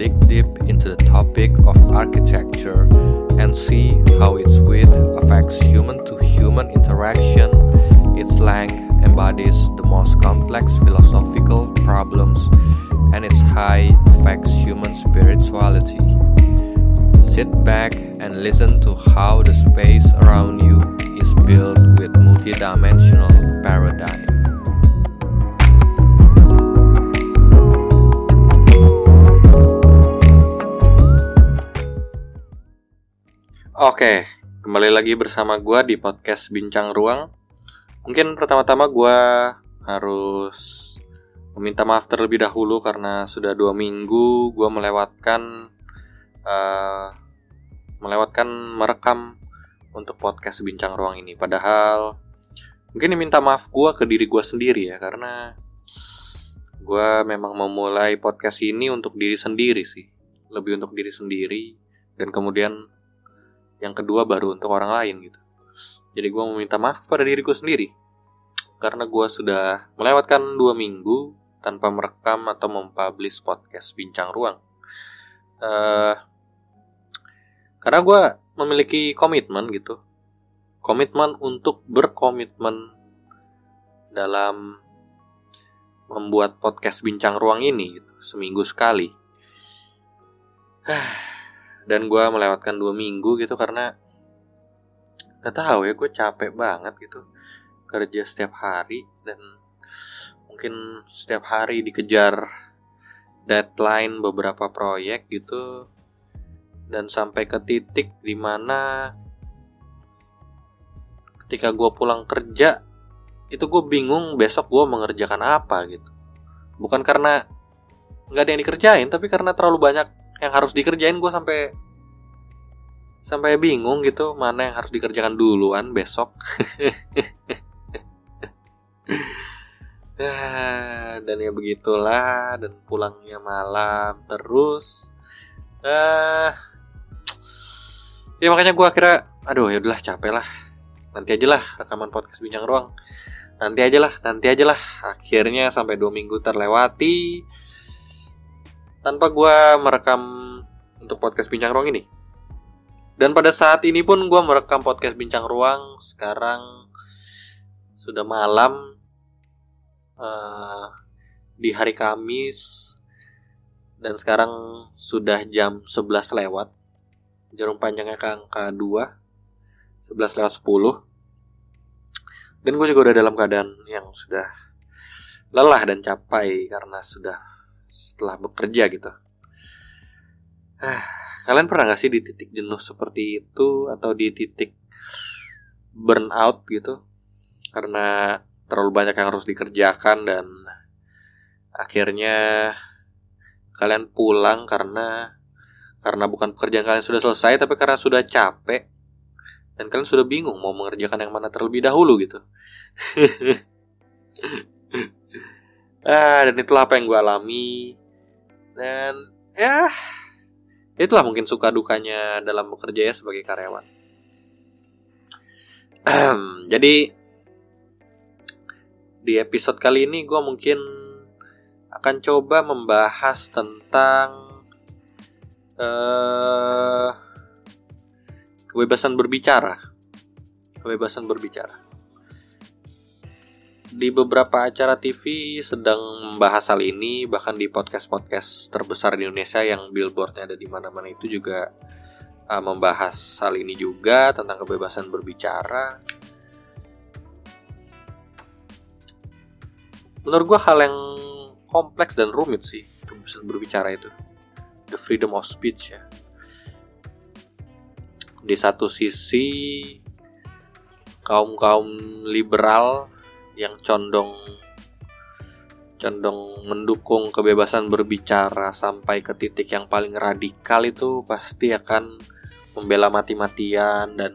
dig deep into the topic of architecture and see how its width affects human to human interaction. Its length embodies the most complex philosophical problems, and its height affects human spirituality. Sit back and listen to how the space around you is built with multidimensional Oke, kembali lagi bersama gue di podcast Bincang Ruang. Mungkin pertama-tama gue harus meminta maaf terlebih dahulu karena sudah dua minggu gue melewatkan uh, melewatkan merekam untuk podcast Bincang Ruang ini. Padahal mungkin minta maaf gue ke diri gue sendiri ya karena gue memang memulai podcast ini untuk diri sendiri sih, lebih untuk diri sendiri dan kemudian yang kedua baru untuk orang lain gitu. Jadi gue meminta maaf pada diriku sendiri. Karena gue sudah melewatkan dua minggu tanpa merekam atau mempublish podcast bincang ruang. Uh, karena gue memiliki komitmen gitu. Komitmen untuk berkomitmen dalam membuat podcast bincang ruang ini gitu, seminggu sekali dan gue melewatkan dua minggu gitu karena gak tahu ya gue capek banget gitu. Kerja setiap hari dan mungkin setiap hari dikejar deadline beberapa proyek gitu. Dan sampai ke titik di mana ketika gue pulang kerja itu gue bingung besok gue mengerjakan apa gitu. Bukan karena nggak ada yang dikerjain tapi karena terlalu banyak yang harus dikerjain gue sampai sampai bingung gitu mana yang harus dikerjakan duluan besok. Dan ya begitulah dan pulangnya malam terus. Uh, ya makanya gue akhirnya aduh ya udahlah capek lah. Nanti aja lah rekaman podcast bincang ruang. Nanti aja lah nanti aja lah. Akhirnya sampai dua minggu terlewati tanpa gue merekam untuk podcast Bincang Ruang ini. Dan pada saat ini pun gue merekam podcast Bincang Ruang sekarang sudah malam uh, di hari Kamis dan sekarang sudah jam 11 lewat. Jarum panjangnya ke angka 2 11 lewat 10 dan gue juga udah dalam keadaan yang sudah lelah dan capai karena sudah setelah bekerja gitu. Ah, kalian pernah gak sih di titik jenuh seperti itu atau di titik burnout gitu? Karena terlalu banyak yang harus dikerjakan dan akhirnya kalian pulang karena karena bukan pekerjaan kalian sudah selesai tapi karena sudah capek dan kalian sudah bingung mau mengerjakan yang mana terlebih dahulu gitu. ah dan itulah apa yang gue alami. Dan ya itulah mungkin suka dukanya dalam bekerja ya sebagai karyawan. Jadi di episode kali ini gue mungkin akan coba membahas tentang uh, kebebasan berbicara. Kebebasan berbicara di beberapa acara TV sedang membahas hal ini bahkan di podcast-podcast terbesar di Indonesia yang billboardnya ada di mana-mana itu juga uh, membahas hal ini juga tentang kebebasan berbicara. Menurut gue hal yang kompleks dan rumit sih kebebasan berbicara itu. The freedom of speech ya. Di satu sisi kaum kaum liberal yang condong condong mendukung kebebasan berbicara sampai ke titik yang paling radikal itu pasti akan membela mati-matian dan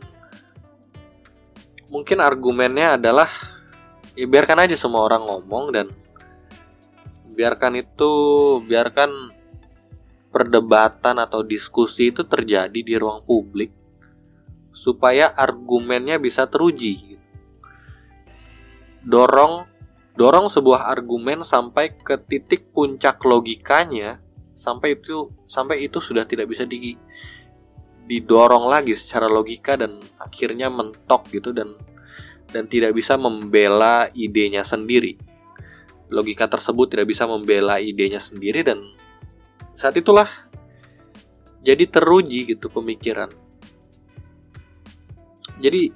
mungkin argumennya adalah ya biarkan aja semua orang ngomong dan biarkan itu biarkan perdebatan atau diskusi itu terjadi di ruang publik supaya argumennya bisa teruji dorong dorong sebuah argumen sampai ke titik puncak logikanya sampai itu sampai itu sudah tidak bisa di didorong lagi secara logika dan akhirnya mentok gitu dan dan tidak bisa membela idenya sendiri. Logika tersebut tidak bisa membela idenya sendiri dan saat itulah jadi teruji gitu pemikiran. Jadi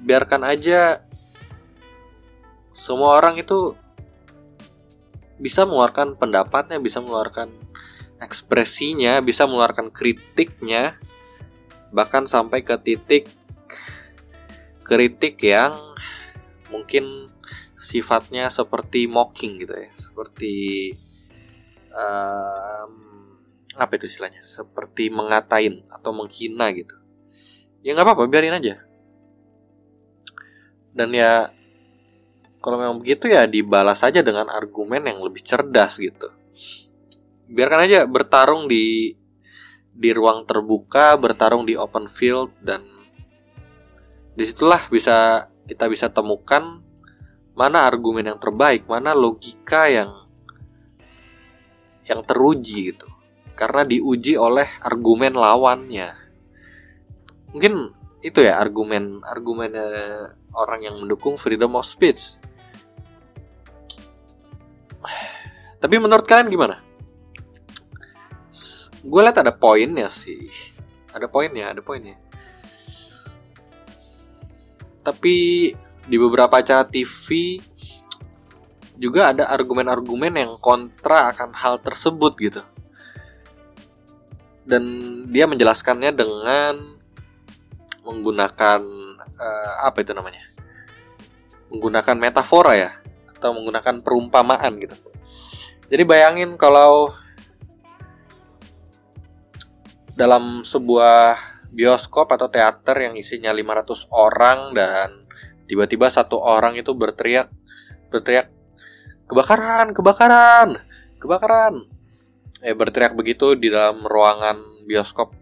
biarkan aja semua orang itu bisa mengeluarkan pendapatnya, bisa mengeluarkan ekspresinya, bisa mengeluarkan kritiknya, bahkan sampai ke titik kritik yang mungkin sifatnya seperti mocking gitu ya, seperti um, apa itu istilahnya, seperti mengatain atau menghina gitu. Ya nggak apa-apa, biarin aja. Dan ya kalau memang begitu ya dibalas saja dengan argumen yang lebih cerdas gitu. Biarkan aja bertarung di di ruang terbuka bertarung di open field dan di situlah bisa kita bisa temukan mana argumen yang terbaik mana logika yang yang teruji gitu. Karena diuji oleh argumen lawannya. Mungkin itu ya argumen argumen orang yang mendukung freedom of speech tapi menurut kalian gimana? Gue lihat ada poinnya sih. Ada poinnya, ada poinnya. Tapi di beberapa acara TV juga ada argumen-argumen yang kontra akan hal tersebut gitu. Dan dia menjelaskannya dengan menggunakan uh, apa itu namanya? Menggunakan metafora ya atau menggunakan perumpamaan gitu. Jadi bayangin kalau dalam sebuah bioskop atau teater yang isinya 500 orang dan tiba-tiba satu orang itu berteriak berteriak kebakaran, kebakaran, kebakaran. Eh berteriak begitu di dalam ruangan bioskop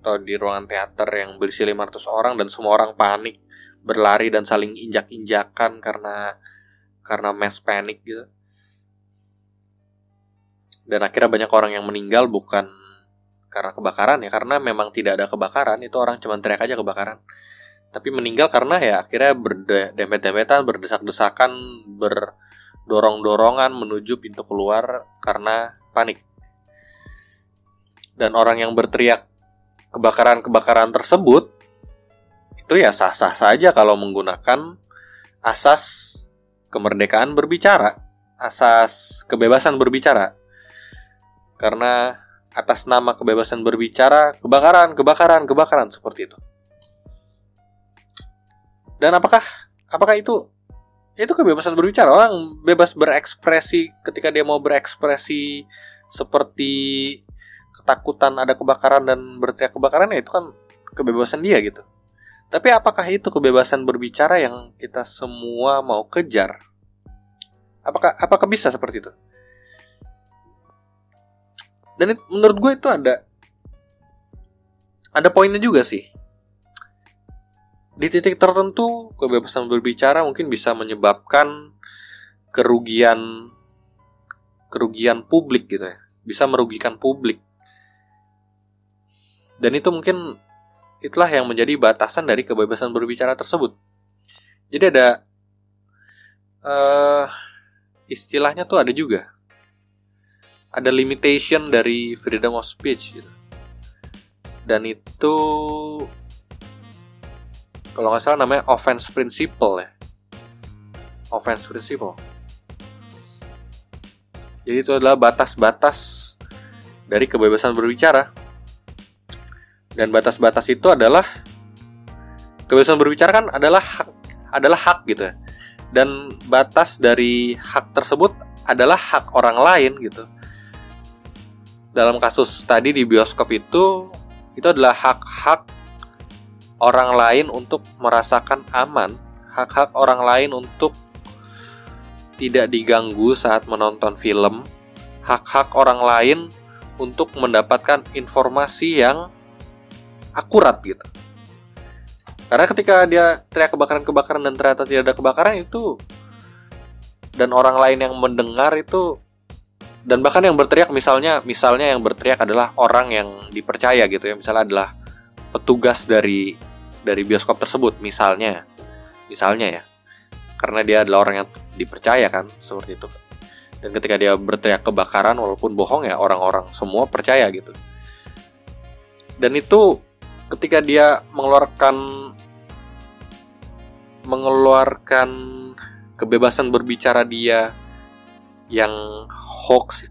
atau di ruangan teater yang berisi 500 orang dan semua orang panik, berlari dan saling injak-injakan karena karena mass panic gitu. Dan akhirnya banyak orang yang meninggal bukan karena kebakaran ya karena memang tidak ada kebakaran itu orang cuma teriak aja kebakaran. Tapi meninggal karena ya akhirnya berdempet-dempetan berdesak-desakan berdorong-dorongan menuju pintu keluar karena panik. Dan orang yang berteriak kebakaran-kebakaran tersebut itu ya sah-sah saja kalau menggunakan asas kemerdekaan berbicara, asas kebebasan berbicara karena atas nama kebebasan berbicara, kebakaran, kebakaran, kebakaran seperti itu. Dan apakah apakah itu itu kebebasan berbicara? Orang bebas berekspresi ketika dia mau berekspresi seperti ketakutan ada kebakaran dan berteriak kebakaran ya itu kan kebebasan dia gitu. Tapi apakah itu kebebasan berbicara yang kita semua mau kejar? Apakah apakah bisa seperti itu? dan menurut gue itu ada ada poinnya juga sih di titik tertentu kebebasan berbicara mungkin bisa menyebabkan kerugian kerugian publik gitu ya bisa merugikan publik dan itu mungkin itulah yang menjadi batasan dari kebebasan berbicara tersebut jadi ada uh, istilahnya tuh ada juga ada limitation dari freedom of speech gitu. Dan itu kalau nggak salah namanya offense principle ya. Offense principle. Jadi itu adalah batas-batas dari kebebasan berbicara. Dan batas-batas itu adalah kebebasan berbicara kan adalah hak adalah hak gitu ya. Dan batas dari hak tersebut adalah hak orang lain gitu. Dalam kasus tadi di bioskop itu itu adalah hak-hak orang lain untuk merasakan aman, hak-hak orang lain untuk tidak diganggu saat menonton film, hak-hak orang lain untuk mendapatkan informasi yang akurat gitu. Karena ketika dia teriak kebakaran-kebakaran dan ternyata tidak ada kebakaran itu dan orang lain yang mendengar itu dan bahkan yang berteriak misalnya misalnya yang berteriak adalah orang yang dipercaya gitu ya. Misalnya adalah petugas dari dari bioskop tersebut misalnya. Misalnya ya. Karena dia adalah orang yang dipercaya kan seperti itu. Dan ketika dia berteriak kebakaran walaupun bohong ya orang-orang semua percaya gitu. Dan itu ketika dia mengeluarkan mengeluarkan kebebasan berbicara dia yang hoax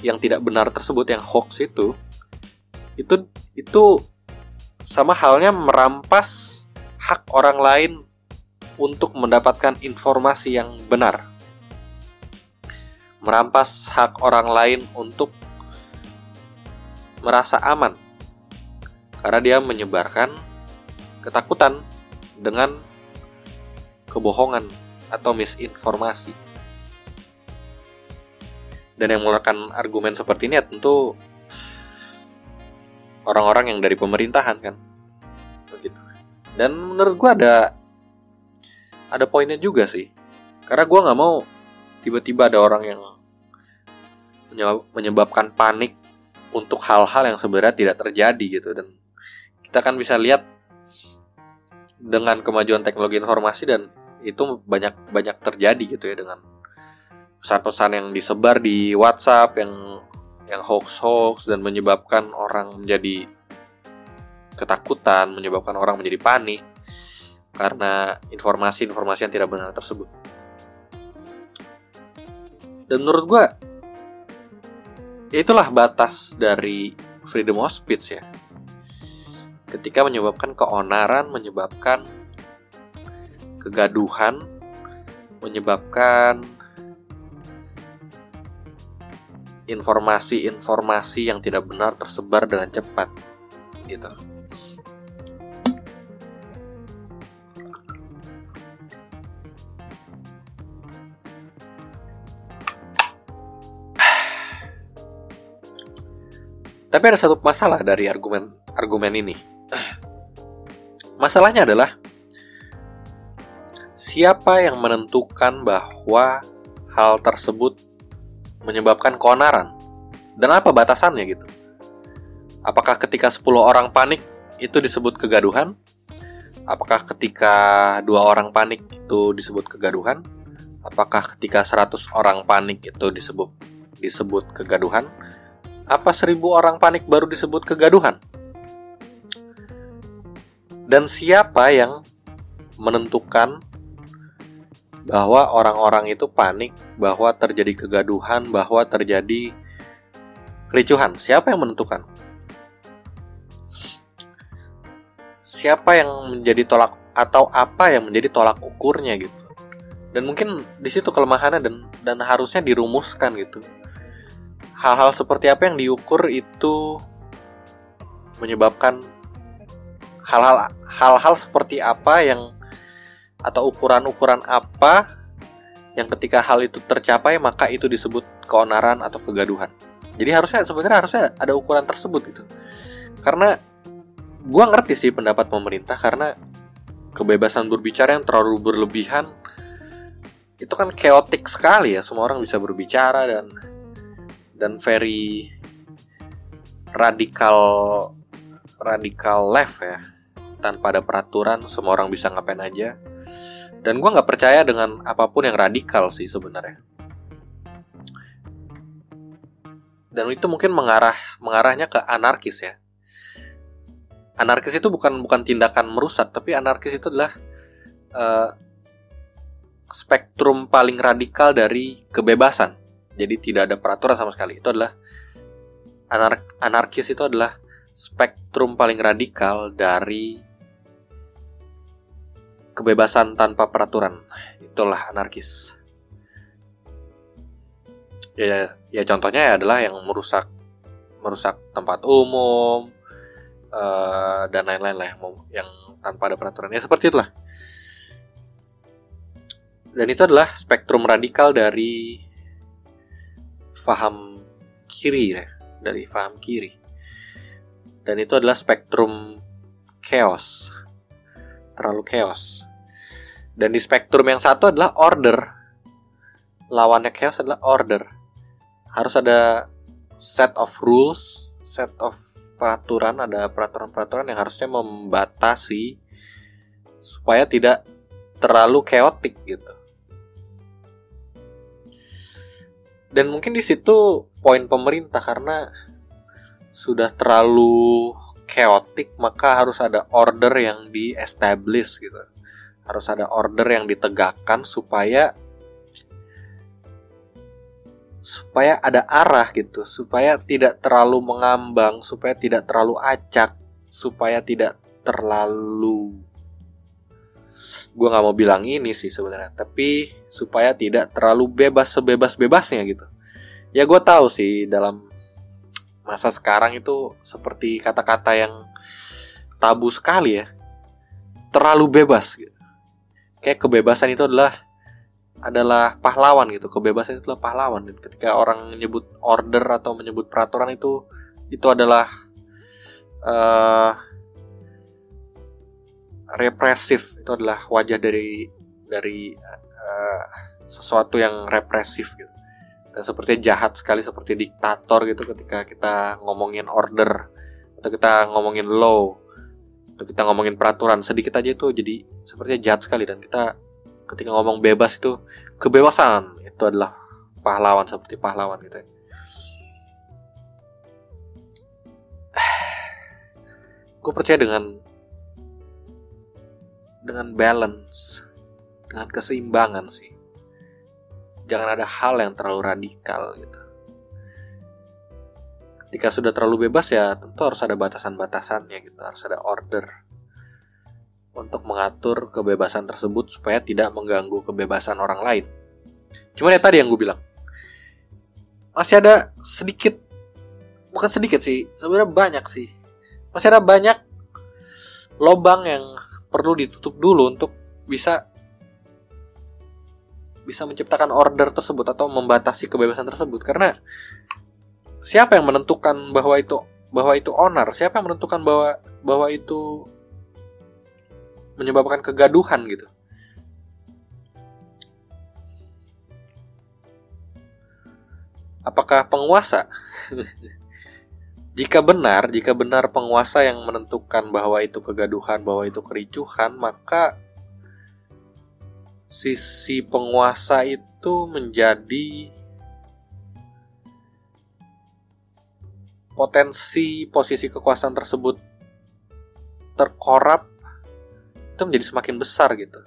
yang tidak benar tersebut yang hoax itu itu itu sama halnya merampas hak orang lain untuk mendapatkan informasi yang benar. Merampas hak orang lain untuk merasa aman karena dia menyebarkan ketakutan dengan kebohongan atau misinformasi. Dan yang mengeluarkan argumen seperti ini ya tentu orang-orang yang dari pemerintahan kan. Begitu. Dan menurut gue ada ada poinnya juga sih. Karena gue nggak mau tiba-tiba ada orang yang menyebabkan panik untuk hal-hal yang sebenarnya tidak terjadi gitu dan kita kan bisa lihat dengan kemajuan teknologi informasi dan itu banyak banyak terjadi gitu ya dengan pesan-pesan yang disebar di WhatsApp yang yang hoax-hoax dan menyebabkan orang menjadi ketakutan, menyebabkan orang menjadi panik karena informasi-informasi yang tidak benar tersebut. Dan menurut gue, itulah batas dari freedom of speech ya ketika menyebabkan keonaran, menyebabkan kegaduhan, menyebabkan informasi-informasi yang tidak benar tersebar dengan cepat gitu. Tapi ada satu masalah dari argumen argumen ini. Masalahnya adalah siapa yang menentukan bahwa hal tersebut menyebabkan keonaran dan apa batasannya gitu. Apakah ketika 10 orang panik itu disebut kegaduhan? Apakah ketika dua orang panik itu disebut kegaduhan? Apakah ketika 100 orang panik itu disebut disebut kegaduhan? Apa seribu orang panik baru disebut kegaduhan? Dan siapa yang menentukan bahwa orang-orang itu panik, bahwa terjadi kegaduhan, bahwa terjadi kericuhan? Siapa yang menentukan? Siapa yang menjadi tolak atau apa yang menjadi tolak ukurnya gitu? Dan mungkin di situ kelemahannya dan dan harusnya dirumuskan gitu. Hal-hal seperti apa yang diukur itu menyebabkan hal-hal hal-hal seperti apa yang atau ukuran-ukuran apa yang ketika hal itu tercapai maka itu disebut keonaran atau kegaduhan. Jadi harusnya sebenarnya harusnya ada ukuran tersebut gitu. Karena gua ngerti sih pendapat pemerintah karena kebebasan berbicara yang terlalu berlebihan itu kan chaotic sekali ya semua orang bisa berbicara dan dan very radikal radikal left ya tanpa ada peraturan semua orang bisa ngapain aja. Dan gue nggak percaya dengan apa pun yang radikal sih sebenarnya. Dan itu mungkin mengarah mengarahnya ke anarkis ya. Anarkis itu bukan bukan tindakan merusak tapi anarkis itu adalah uh, spektrum paling radikal dari kebebasan. Jadi tidak ada peraturan sama sekali. Itu adalah anar anarkis itu adalah spektrum paling radikal dari kebebasan tanpa peraturan. Itulah anarkis. Ya, ya contohnya ya adalah yang merusak merusak tempat umum uh, dan lain-lain lah yang tanpa ada peraturan. Ya seperti itulah. Dan itu adalah spektrum radikal dari faham kiri ya, dari faham kiri. Dan itu adalah spektrum chaos terlalu chaos. Dan di spektrum yang satu adalah order. lawannya chaos adalah order. Harus ada set of rules, set of peraturan, ada peraturan-peraturan yang harusnya membatasi supaya tidak terlalu chaotic gitu. Dan mungkin di situ poin pemerintah karena sudah terlalu chaotic maka harus ada order yang di establish gitu. Harus ada order yang ditegakkan supaya supaya ada arah gitu, supaya tidak terlalu mengambang, supaya tidak terlalu acak, supaya tidak terlalu gue nggak mau bilang ini sih sebenarnya, tapi supaya tidak terlalu bebas sebebas bebasnya gitu. Ya gue tahu sih dalam masa sekarang itu seperti kata-kata yang tabu sekali ya, terlalu bebas gitu. Kayak kebebasan itu adalah adalah pahlawan gitu. Kebebasan itu adalah pahlawan. Dan ketika orang menyebut order atau menyebut peraturan itu itu adalah uh, represif. Itu adalah wajah dari dari uh, sesuatu yang represif gitu. Dan seperti jahat sekali seperti diktator gitu ketika kita ngomongin order atau kita ngomongin law kita ngomongin peraturan sedikit aja itu jadi sepertinya jahat sekali dan kita ketika ngomong bebas itu kebebasan itu adalah pahlawan seperti pahlawan gitu ya. Gue percaya dengan dengan balance, dengan keseimbangan sih. Jangan ada hal yang terlalu radikal gitu. Ketika sudah terlalu bebas ya tentu harus ada batasan-batasannya gitu, harus ada order untuk mengatur kebebasan tersebut supaya tidak mengganggu kebebasan orang lain. Cuman ya tadi yang gue bilang, masih ada sedikit, bukan sedikit sih, sebenarnya banyak sih. Masih ada banyak lobang yang perlu ditutup dulu untuk bisa bisa menciptakan order tersebut atau membatasi kebebasan tersebut karena siapa yang menentukan bahwa itu bahwa itu owner siapa yang menentukan bahwa bahwa itu menyebabkan kegaduhan gitu. Apakah penguasa? jika benar, jika benar penguasa yang menentukan bahwa itu kegaduhan, bahwa itu kericuhan, maka sisi penguasa itu menjadi potensi posisi kekuasaan tersebut terkorap itu menjadi semakin besar gitu.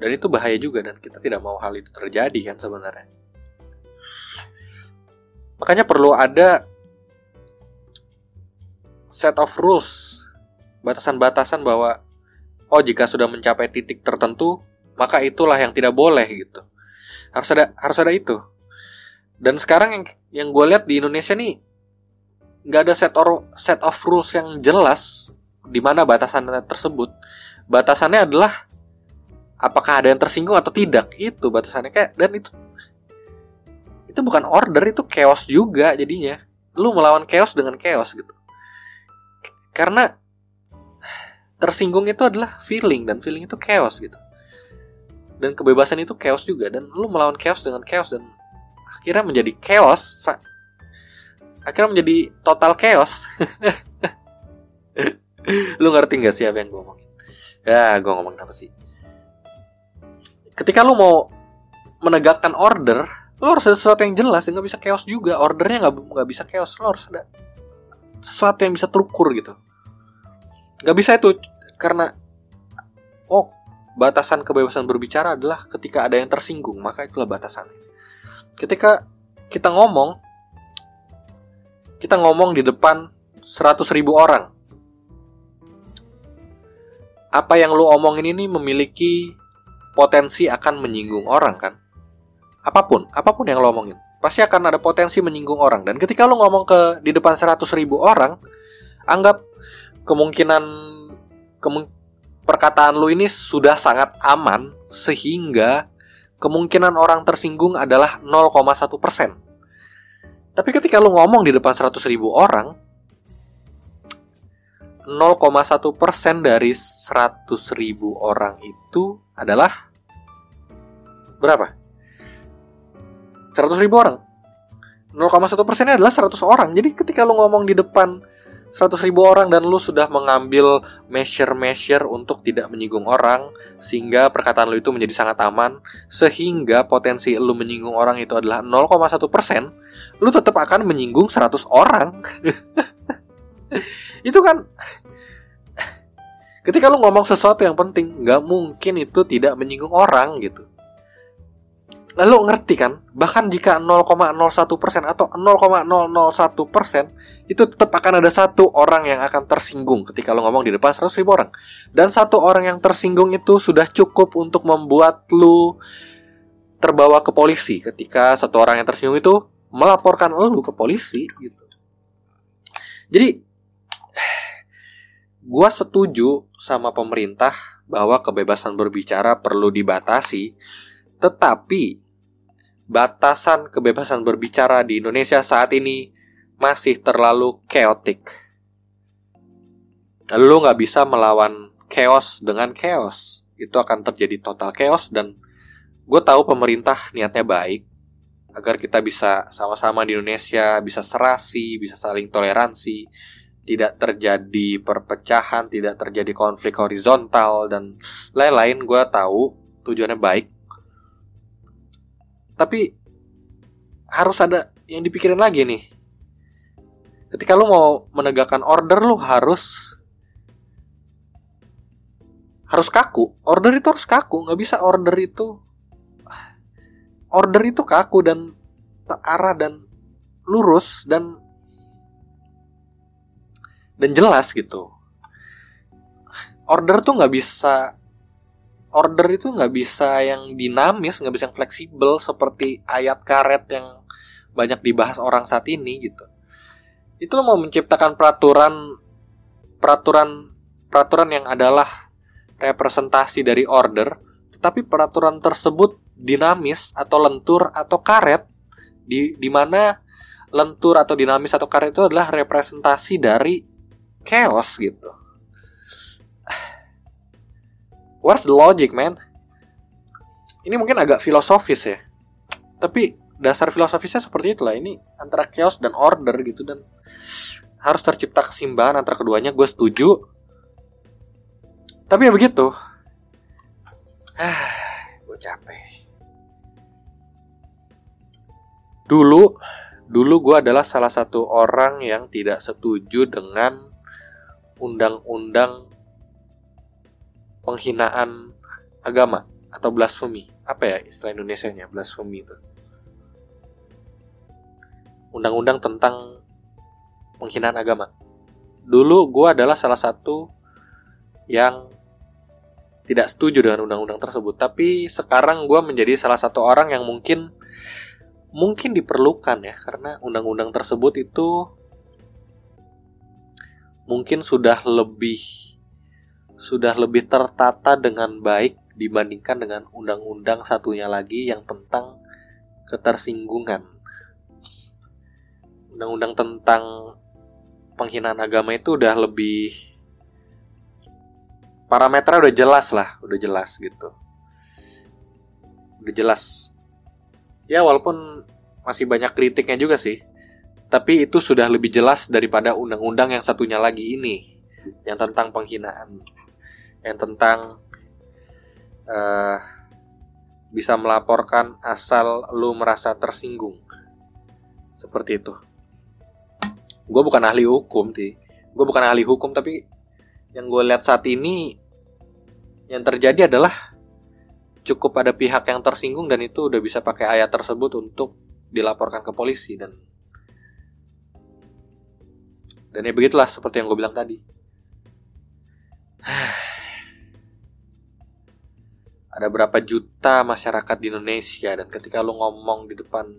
Dan itu bahaya juga dan kita tidak mau hal itu terjadi kan sebenarnya. Makanya perlu ada set of rules, batasan-batasan bahwa oh jika sudah mencapai titik tertentu, maka itulah yang tidak boleh gitu. Harus ada harus ada itu. Dan sekarang yang yang gue lihat di Indonesia nih nggak ada set or, set of rules yang jelas di mana batasan tersebut. Batasannya adalah apakah ada yang tersinggung atau tidak. Itu batasannya. Kayak dan itu itu bukan order itu chaos juga jadinya. Lu melawan chaos dengan chaos gitu. Karena tersinggung itu adalah feeling dan feeling itu chaos gitu. Dan kebebasan itu chaos juga. Dan lu melawan chaos dengan chaos dan akhirnya menjadi chaos akhirnya menjadi total chaos. Lu ngerti gak sih apa yang gue ngomong ya gue ngomong apa sih? Ketika lu mau menegakkan order lu harus ada sesuatu yang jelas nggak bisa chaos juga. Ordernya nggak nggak bisa chaos. Lu harus ada sesuatu yang bisa terukur gitu. Nggak bisa itu karena oh batasan kebebasan berbicara adalah ketika ada yang tersinggung maka itulah batasan ketika kita ngomong kita ngomong di depan 100 ribu orang apa yang lu omongin ini memiliki potensi akan menyinggung orang kan? Apa pun, apa pun yang lo omongin, pasti akan ada potensi menyinggung orang. Dan ketika lo ngomong ke di depan 100 ribu orang, anggap kemungkinan kemung, perkataan lu ini sudah sangat aman sehingga kemungkinan orang tersinggung adalah 0,1 persen. Tapi ketika lu ngomong di depan 100 ribu orang, 0,1 persen dari 100 ribu orang itu adalah berapa? 100 ribu orang 0,1 persennya adalah 100 orang jadi ketika lu ngomong di depan 100 ribu orang dan lu sudah mengambil measure-measure untuk tidak menyinggung orang sehingga perkataan lu itu menjadi sangat aman sehingga potensi lu menyinggung orang itu adalah 0,1 persen lu tetap akan menyinggung 100 orang. Itu kan ketika lu ngomong sesuatu yang penting nggak mungkin itu tidak menyinggung orang gitu Lalu ngerti kan, bahkan jika 0,01% atau 0,001% itu tetap akan ada satu orang yang akan tersinggung ketika lo ngomong di depan 100 ribu orang. Dan satu orang yang tersinggung itu sudah cukup untuk membuat lo terbawa ke polisi ketika satu orang yang tersinggung itu melaporkan lo ke polisi gitu. Jadi gua setuju sama pemerintah bahwa kebebasan berbicara perlu dibatasi tetapi batasan kebebasan berbicara di Indonesia saat ini masih terlalu chaotic. Lu nggak bisa melawan chaos dengan chaos. Itu akan terjadi total chaos dan gue tahu pemerintah niatnya baik agar kita bisa sama-sama di Indonesia bisa serasi, bisa saling toleransi, tidak terjadi perpecahan, tidak terjadi konflik horizontal dan lain-lain. Gue tahu tujuannya baik, tapi harus ada yang dipikirin lagi nih. Ketika lu mau menegakkan order lu harus harus kaku. Order itu harus kaku, nggak bisa order itu order itu kaku dan terarah dan lurus dan dan jelas gitu. Order tuh nggak bisa order itu nggak bisa yang dinamis, nggak bisa yang fleksibel seperti ayat karet yang banyak dibahas orang saat ini gitu. Itu lo mau menciptakan peraturan peraturan peraturan yang adalah representasi dari order, tetapi peraturan tersebut dinamis atau lentur atau karet di di mana lentur atau dinamis atau karet itu adalah representasi dari chaos gitu. Where's the logic, man? Ini mungkin agak filosofis ya. Tapi dasar filosofisnya seperti itulah. Ini antara chaos dan order gitu dan harus tercipta keseimbangan antara keduanya. Gue setuju. Tapi ya begitu. Ah, gue capek. Dulu, dulu gue adalah salah satu orang yang tidak setuju dengan undang-undang penghinaan agama atau blasfemi. Apa ya istilah Indonesia-nya blasfemi itu? Undang-undang tentang penghinaan agama. Dulu gue adalah salah satu yang tidak setuju dengan undang-undang tersebut. Tapi sekarang gue menjadi salah satu orang yang mungkin mungkin diperlukan ya karena undang-undang tersebut itu mungkin sudah lebih sudah lebih tertata dengan baik dibandingkan dengan undang-undang satunya lagi yang tentang ketersinggungan. Undang-undang tentang penghinaan agama itu udah lebih parameternya udah jelas lah, udah jelas gitu. Udah jelas. Ya walaupun masih banyak kritiknya juga sih. Tapi itu sudah lebih jelas daripada undang-undang yang satunya lagi ini yang tentang penghinaan yang tentang uh, bisa melaporkan asal lu merasa tersinggung. Seperti itu. Gue bukan ahli hukum sih gue bukan ahli hukum tapi yang gue lihat saat ini yang terjadi adalah cukup ada pihak yang tersinggung dan itu udah bisa pakai ayat tersebut untuk dilaporkan ke polisi dan dan ya begitulah seperti yang gue bilang tadi ada berapa juta masyarakat di Indonesia dan ketika lu ngomong di depan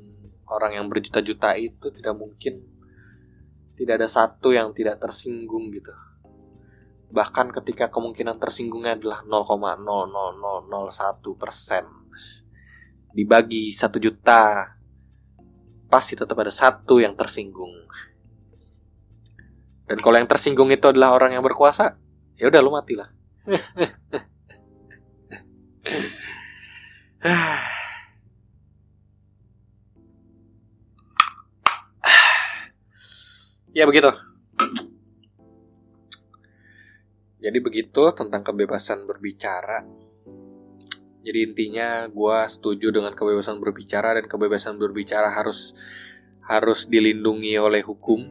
orang yang berjuta-juta itu tidak mungkin tidak ada satu yang tidak tersinggung gitu. Bahkan ketika kemungkinan tersinggungnya adalah 0,00001 persen. Dibagi satu juta pasti tetap ada satu yang tersinggung. Dan kalau yang tersinggung itu adalah orang yang berkuasa ya udah lu matilah ya begitu. Jadi begitu tentang kebebasan berbicara. Jadi intinya gue setuju dengan kebebasan berbicara dan kebebasan berbicara harus harus dilindungi oleh hukum.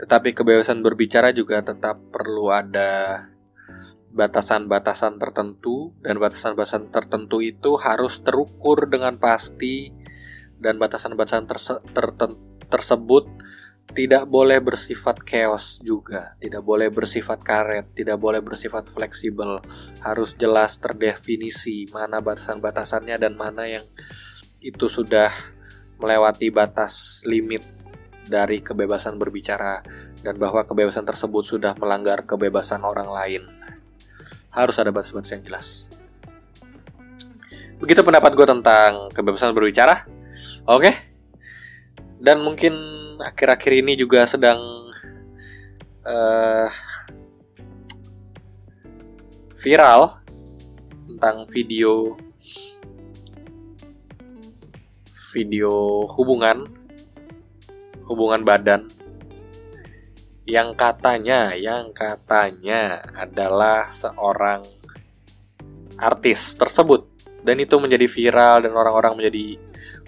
Tetapi kebebasan berbicara juga tetap perlu ada batasan-batasan tertentu dan batasan-batasan tertentu itu harus terukur dengan pasti dan batasan-batasan terse tersebut tidak boleh bersifat chaos juga, tidak boleh bersifat karet, tidak boleh bersifat fleksibel. Harus jelas terdefinisi mana batasan-batasannya dan mana yang itu sudah melewati batas limit dari kebebasan berbicara dan bahwa kebebasan tersebut sudah melanggar kebebasan orang lain harus ada batas-batas yang jelas. Begitu pendapat gue tentang kebebasan berbicara. Oke. Dan mungkin akhir-akhir ini juga sedang uh, viral tentang video video hubungan hubungan badan yang katanya yang katanya adalah seorang artis tersebut. Dan itu menjadi viral dan orang-orang menjadi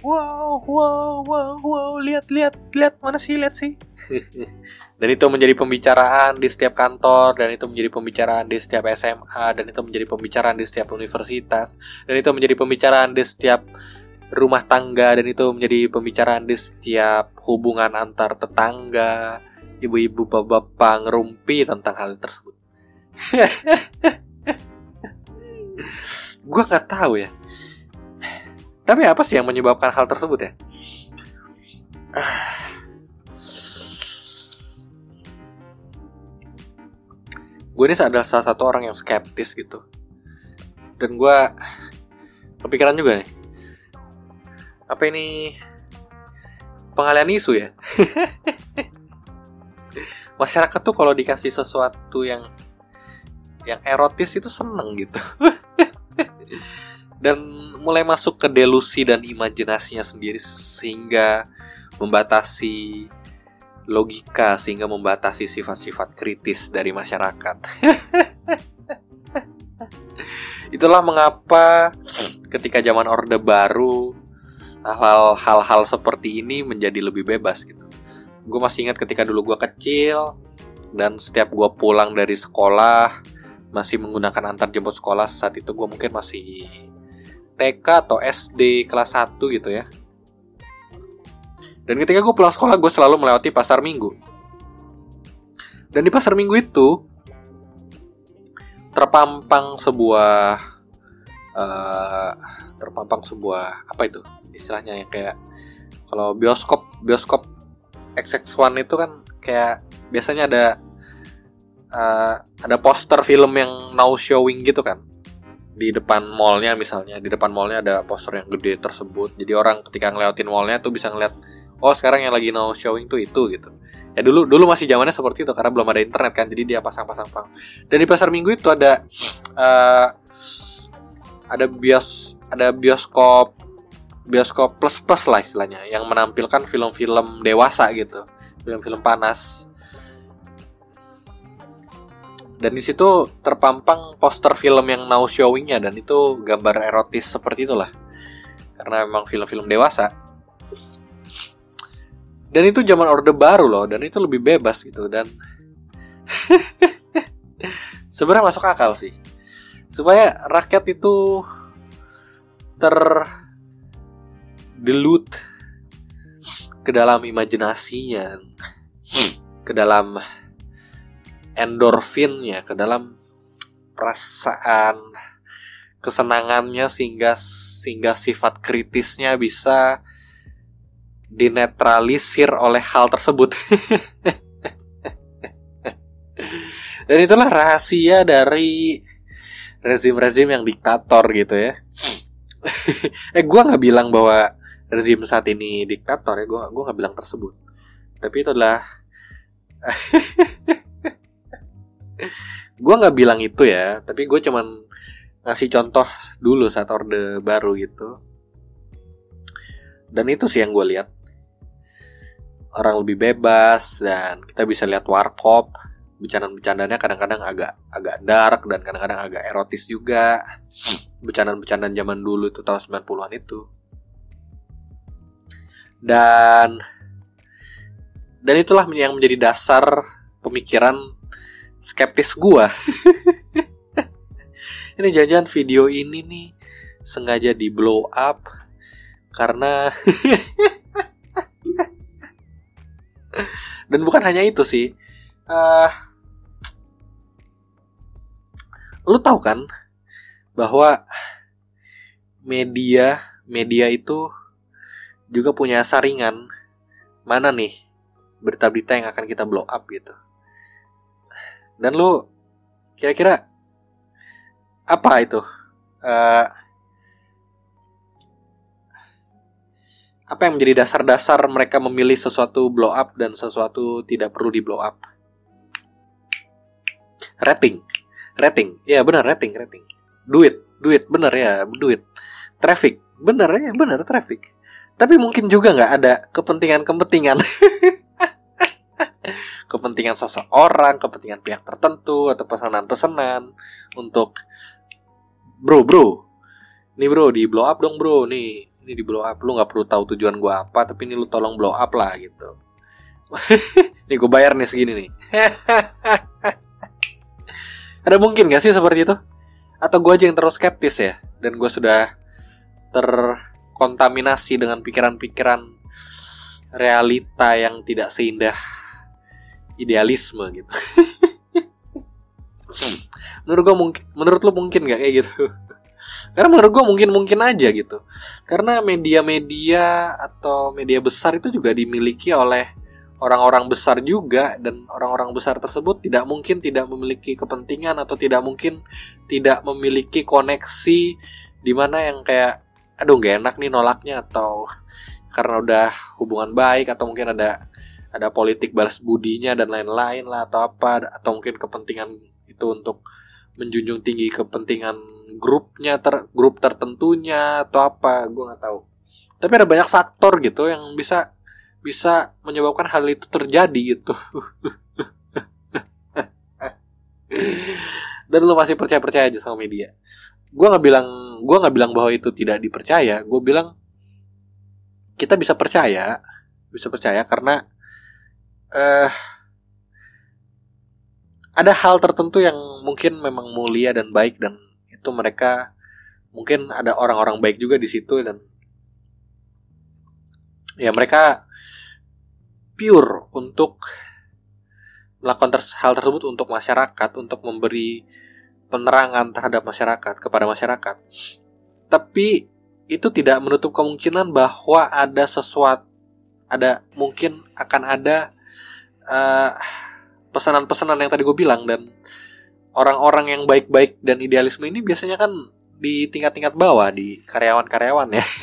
wow wow wow wow lihat lihat lihat mana sih lihat sih. Dan itu menjadi pembicaraan di setiap kantor dan itu menjadi pembicaraan di setiap SMA dan itu menjadi pembicaraan di setiap universitas dan itu menjadi pembicaraan di setiap rumah tangga dan itu menjadi pembicaraan di setiap hubungan antar tetangga ibu-ibu bapak-bapak ngerumpi tentang hal tersebut. gue nggak tahu ya. Tapi apa sih yang menyebabkan hal tersebut ya? gue ini adalah salah satu orang yang skeptis gitu. Dan gue kepikiran juga nih. Apa ini pengalian isu ya? masyarakat tuh kalau dikasih sesuatu yang yang erotis itu seneng gitu dan mulai masuk ke delusi dan imajinasinya sendiri sehingga membatasi logika sehingga membatasi sifat-sifat kritis dari masyarakat. Itulah mengapa ketika zaman Orde Baru hal-hal seperti ini menjadi lebih bebas gitu gue masih ingat ketika dulu gue kecil dan setiap gue pulang dari sekolah masih menggunakan antar jemput sekolah saat itu gue mungkin masih TK atau SD kelas 1 gitu ya. Dan ketika gue pulang sekolah gue selalu melewati pasar minggu. Dan di pasar minggu itu terpampang sebuah uh, terpampang sebuah apa itu istilahnya yang kayak kalau bioskop bioskop XX1 itu kan kayak biasanya ada uh, ada poster film yang now showing gitu kan. Di depan mallnya misalnya di depan mallnya ada poster yang gede tersebut. Jadi orang ketika ngelewatin mallnya tuh bisa ngeliat oh sekarang yang lagi now showing tuh itu gitu. Ya dulu dulu masih zamannya seperti itu karena belum ada internet kan jadi dia pasang-pasang pang. Dan di pasar minggu itu ada uh, ada bios ada bioskop bioskop plus plus lah istilahnya yang menampilkan film-film dewasa gitu film-film panas. Dan di situ terpampang poster film yang now showingnya dan itu gambar erotis seperti itulah. Karena memang film-film dewasa. Dan itu zaman orde baru loh dan itu lebih bebas gitu dan sebenarnya masuk akal sih. Supaya rakyat itu ter delut ke dalam imajinasinya, ke dalam endorfinnya, ke dalam perasaan kesenangannya sehingga sehingga sifat kritisnya bisa dinetralisir oleh hal tersebut. Dan itulah rahasia dari rezim-rezim yang diktator gitu ya. eh gue nggak bilang bahwa rezim saat ini diktator ya gue gue nggak bilang tersebut. Tapi itu adalah gue nggak bilang itu ya tapi gue cuman ngasih contoh dulu saat orde baru gitu. Dan itu sih yang gue lihat. Orang lebih bebas dan kita bisa lihat warkop. Bercandaan-bercandanya kadang-kadang agak agak dark dan kadang-kadang agak erotis juga. Bercandaan-bercandaan zaman dulu itu tahun 90-an itu dan dan itulah yang menjadi dasar pemikiran skeptis gua. Ini jajan video ini nih sengaja di blow up karena dan bukan hanya itu sih uh, lu tahu kan bahwa media media itu juga punya saringan. Mana nih berita-berita yang akan kita blow up gitu. Dan lu kira-kira apa itu? Uh, apa yang menjadi dasar-dasar mereka memilih sesuatu blow up dan sesuatu tidak perlu di blow up? Rating. Rating. Ya benar rating rating. Duit. Duit benar ya duit. Traffic. Benar ya benar traffic tapi mungkin juga nggak ada kepentingan kepentingan seseorang kepentingan pihak tertentu atau pesanan-pesanan untuk bro bro nih bro di blow up dong bro nih ini di blow up lu nggak perlu tahu tujuan gua apa tapi ini lu tolong blow up lah gitu nih gue bayar nih segini nih Ada mungkin gak sih seperti itu? Atau gue aja yang terus skeptis ya? Dan gue sudah terkontaminasi dengan pikiran-pikiran realita yang tidak seindah idealisme gitu. menurut gue mungkin, menurut lo mungkin gak kayak gitu? Karena menurut gue mungkin mungkin aja gitu. Karena media-media atau media besar itu juga dimiliki oleh orang-orang besar juga dan orang-orang besar tersebut tidak mungkin tidak memiliki kepentingan atau tidak mungkin tidak memiliki koneksi di mana yang kayak aduh gak enak nih nolaknya atau karena udah hubungan baik atau mungkin ada ada politik balas budinya dan lain-lain lah atau apa atau mungkin kepentingan itu untuk menjunjung tinggi kepentingan grupnya ter grup tertentunya atau apa gue nggak tahu. Tapi ada banyak faktor gitu yang bisa bisa menyebabkan hal itu terjadi gitu. Dan lu masih percaya percaya aja sama media. Gue nggak bilang gue nggak bilang bahwa itu tidak dipercaya gue bilang kita bisa percaya bisa percaya karena uh, ada hal tertentu yang mungkin memang mulia dan baik dan itu mereka mungkin ada orang-orang baik juga di situ dan ya mereka pure untuk melakukan hal tersebut untuk masyarakat untuk memberi penerangan terhadap masyarakat kepada masyarakat. Tapi itu tidak menutup kemungkinan bahwa ada sesuatu ada mungkin akan ada eh, pesanan-pesanan yang tadi gue bilang dan orang-orang yang baik-baik dan idealisme ini biasanya kan di tingkat-tingkat bawah di karyawan-karyawan ya.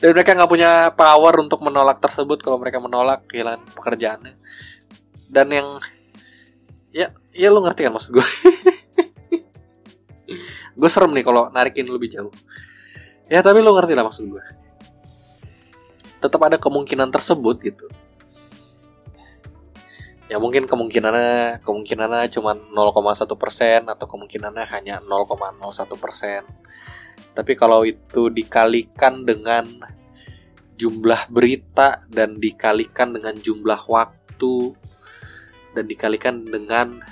Dan mereka nggak punya power untuk menolak tersebut. Kalau mereka menolak kehilangan pekerjaannya. Dan yang ya ya lu ngerti kan maksud gue gue serem nih kalau narikin lebih jauh. Ya tapi lu ngerti lah maksud gue tetap ada kemungkinan tersebut gitu. Ya mungkin kemungkinannya kemungkinannya cuma 0,1 persen atau kemungkinannya hanya 0,01 persen. Tapi kalau itu dikalikan dengan jumlah berita dan dikalikan dengan jumlah waktu dan dikalikan dengan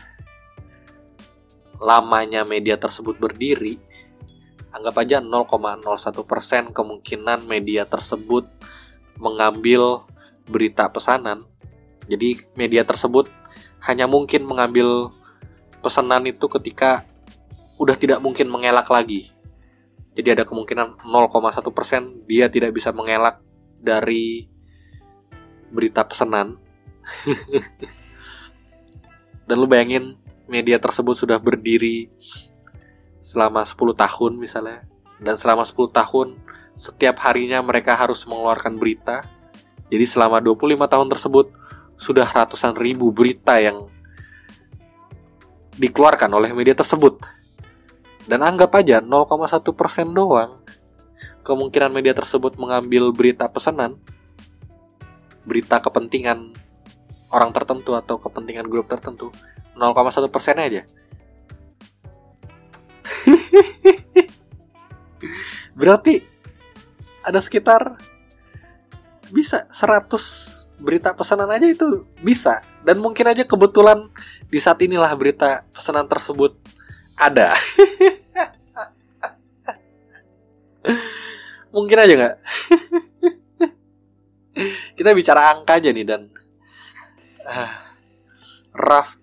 lamanya media tersebut berdiri, anggap aja 0,01% kemungkinan media tersebut mengambil berita pesanan. Jadi media tersebut hanya mungkin mengambil pesanan itu ketika udah tidak mungkin mengelak lagi jadi ada kemungkinan 0,1% dia tidak bisa mengelak dari berita pesanan. Dan lu bayangin media tersebut sudah berdiri selama 10 tahun misalnya. Dan selama 10 tahun setiap harinya mereka harus mengeluarkan berita. Jadi selama 25 tahun tersebut sudah ratusan ribu berita yang dikeluarkan oleh media tersebut dan anggap aja 0,1% doang kemungkinan media tersebut mengambil berita pesanan berita kepentingan orang tertentu atau kepentingan grup tertentu 0,1 persen aja. Berarti ada sekitar bisa 100 berita pesanan aja itu bisa. Dan mungkin aja kebetulan di saat inilah berita pesanan tersebut ada. Mungkin aja nggak? Kita bicara angka aja nih dan uh, rough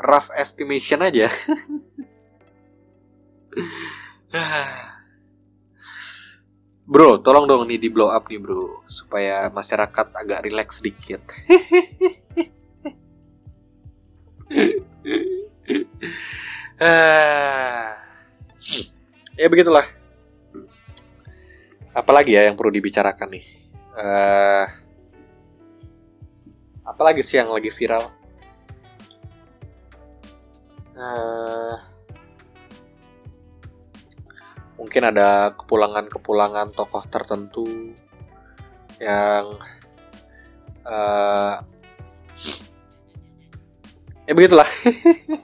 rough estimation aja. Bro, tolong dong nih di blow up nih bro. Supaya masyarakat agak relax sedikit. Ya begitulah. Apalagi ya yang perlu dibicarakan nih. Uh, Apalagi sih yang lagi viral uh, mungkin ada kepulangan-kepulangan tokoh tertentu yang uh, ya begitulah.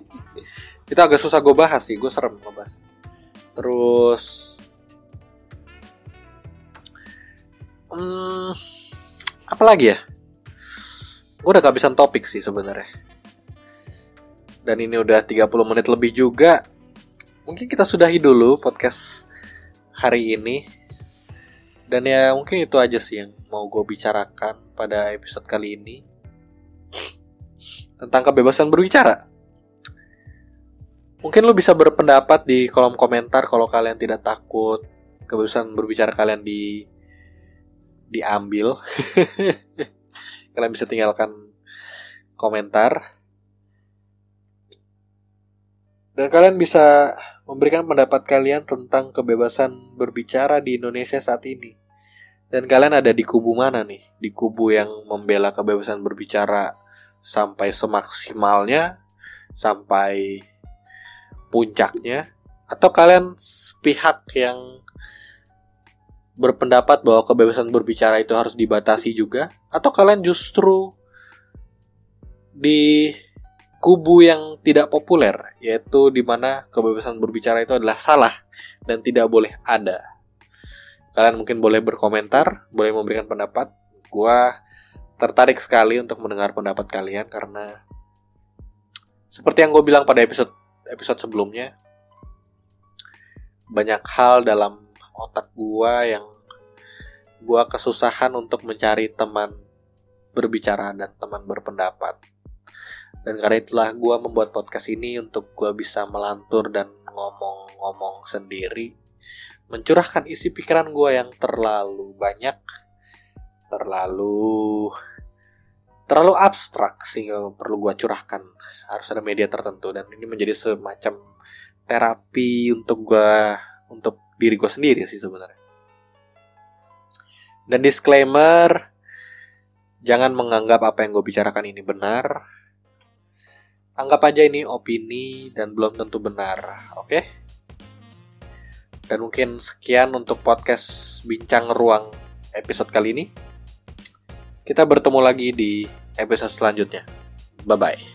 Itu agak susah gue bahas sih gue serem ngebahas terus hmm, apa lagi ya? Gue udah kehabisan topik sih sebenarnya dan ini udah 30 menit lebih juga mungkin kita sudahi dulu podcast hari ini. Dan ya mungkin itu aja sih yang mau gue bicarakan pada episode kali ini. Tentang kebebasan berbicara. Mungkin lo bisa berpendapat di kolom komentar kalau kalian tidak takut kebebasan berbicara kalian di diambil. kalian bisa tinggalkan komentar. Dan kalian bisa memberikan pendapat kalian tentang kebebasan berbicara di Indonesia saat ini. Dan kalian ada di kubu mana nih? Di kubu yang membela kebebasan berbicara sampai semaksimalnya, sampai puncaknya, atau kalian pihak yang berpendapat bahwa kebebasan berbicara itu harus dibatasi juga, atau kalian justru di kubu yang tidak populer, yaitu di mana kebebasan berbicara itu adalah salah dan tidak boleh ada. Kalian mungkin boleh berkomentar, boleh memberikan pendapat. Gua tertarik sekali untuk mendengar pendapat kalian karena seperti yang gue bilang pada episode episode sebelumnya, banyak hal dalam otak gua yang gua kesusahan untuk mencari teman berbicara dan teman berpendapat dan karena itulah gue membuat podcast ini untuk gue bisa melantur dan ngomong-ngomong sendiri. Mencurahkan isi pikiran gue yang terlalu banyak. Terlalu... Terlalu abstrak sehingga perlu gue curahkan. Harus ada media tertentu. Dan ini menjadi semacam terapi untuk gue... Untuk diri gue sendiri sih sebenarnya. Dan disclaimer, jangan menganggap apa yang gue bicarakan ini benar anggap aja ini opini dan belum tentu benar, oke? Dan mungkin sekian untuk podcast Bincang Ruang episode kali ini. Kita bertemu lagi di episode selanjutnya. Bye bye.